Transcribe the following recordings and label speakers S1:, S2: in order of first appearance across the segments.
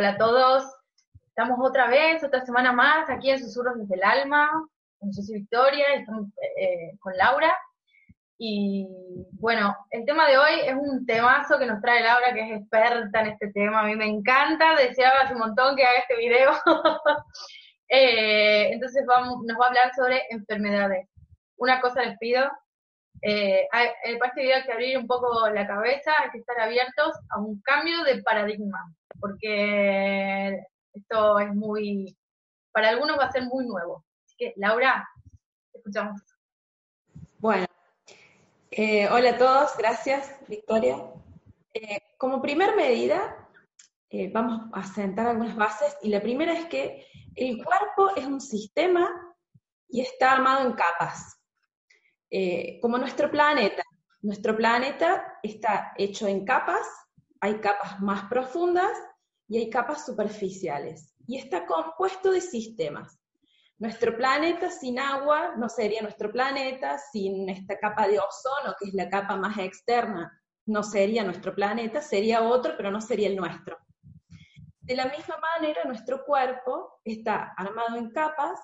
S1: Hola a todos, estamos otra vez, otra semana más aquí en Susurros desde el Alma. Yo soy Victoria estamos eh, con Laura. Y bueno, el tema de hoy es un temazo que nos trae Laura, que es experta en este tema. A mí me encanta, deseaba hace un montón que haga este video. Eh, entonces vamos, nos va a hablar sobre enfermedades. Una cosa les pido, eh, para este video hay que abrir un poco la cabeza, hay que estar abiertos a un cambio de paradigma porque esto es muy, para algunos va a ser muy nuevo. Así que, Laura, escuchamos.
S2: Bueno, eh, hola a todos, gracias, Victoria. Eh, como primer medida, eh, vamos a sentar algunas bases, y la primera es que el cuerpo es un sistema y está armado en capas, como nuestro planeta. Nuestro planeta está hecho en capas, hay capas más profundas y hay capas superficiales. Y está compuesto de sistemas. Nuestro planeta sin agua no sería nuestro planeta, sin esta capa de ozono, que es la capa más externa, no sería nuestro planeta, sería otro, pero no sería el nuestro. De la misma manera, nuestro cuerpo está armado en capas,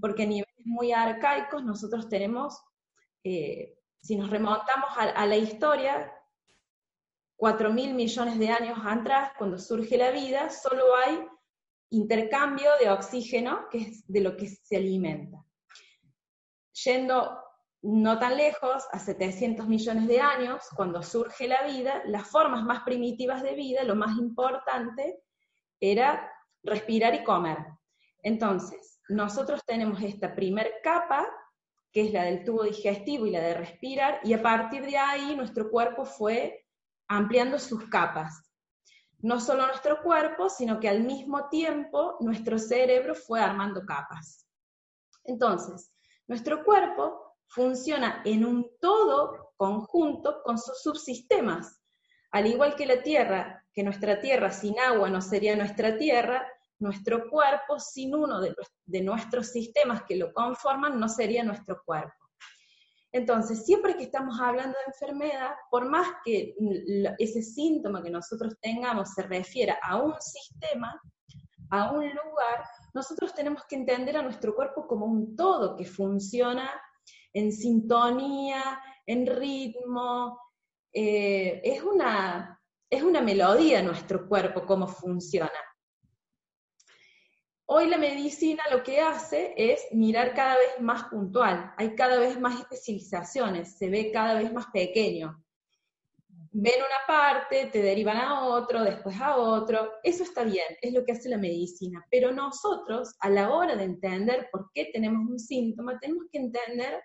S2: porque a niveles muy arcaicos nosotros tenemos, eh, si nos remontamos a la historia, 4 mil millones de años atrás, cuando surge la vida, solo hay intercambio de oxígeno, que es de lo que se alimenta. Yendo no tan lejos, a 700 millones de años, cuando surge la vida, las formas más primitivas de vida, lo más importante era respirar y comer. Entonces, nosotros tenemos esta primer capa, que es la del tubo digestivo y la de respirar, y a partir de ahí nuestro cuerpo fue ampliando sus capas. No solo nuestro cuerpo, sino que al mismo tiempo nuestro cerebro fue armando capas. Entonces, nuestro cuerpo funciona en un todo conjunto con sus subsistemas. Al igual que la Tierra, que nuestra Tierra sin agua no sería nuestra Tierra, nuestro cuerpo sin uno de, de nuestros sistemas que lo conforman no sería nuestro cuerpo. Entonces, siempre que estamos hablando de enfermedad, por más que ese síntoma que nosotros tengamos se refiera a un sistema, a un lugar, nosotros tenemos que entender a nuestro cuerpo como un todo que funciona en sintonía, en ritmo. Eh, es, una, es una melodía nuestro cuerpo, cómo funciona. Hoy la medicina lo que hace es mirar cada vez más puntual, hay cada vez más especializaciones, se ve cada vez más pequeño. Ven una parte, te derivan a otro, después a otro, eso está bien, es lo que hace la medicina, pero nosotros a la hora de entender por qué tenemos un síntoma, tenemos que entender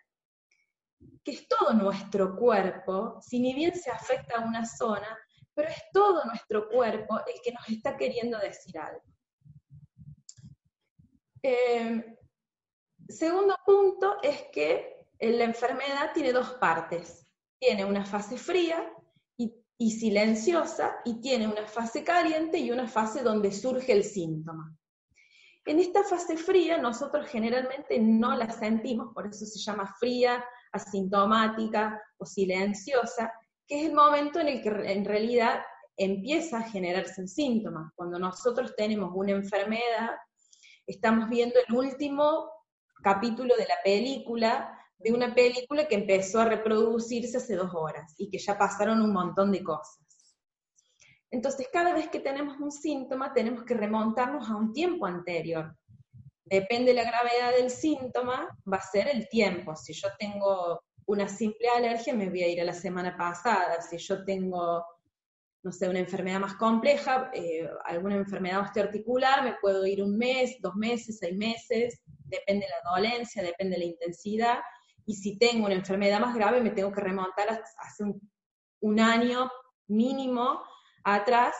S2: que es todo nuestro cuerpo, si ni bien se afecta a una zona, pero es todo nuestro cuerpo el que nos está queriendo decir algo. Eh, segundo punto es que la enfermedad tiene dos partes. Tiene una fase fría y, silenciosa y tiene una fase caliente y una fase donde surge el síntoma. En esta fase fría nosotros generalmente no la sentimos, por eso se llama fría, asintomática o silenciosa, que es el momento en el que en realidad empieza a generarse el síntoma. Cuando nosotros tenemos una enfermedad estamos viendo el último capítulo de la película, de una película que empezó a reproducirse hace dos horas y que ya pasaron un montón de cosas. Entonces, cada vez que tenemos un síntoma, tenemos que remontarnos a un tiempo anterior. Depende de la gravedad del síntoma, va a ser el tiempo. Si yo tengo una simple alergia, me voy a ir a la semana pasada. Si yo tengo no sé, una enfermedad más compleja, eh, alguna enfermedad osteoarticular, me puedo ir un mes, dos meses, seis meses, depende de la dolencia, depende de la intensidad, y si tengo una enfermedad más grave, me tengo que remontar hace un, un año mínimo atrás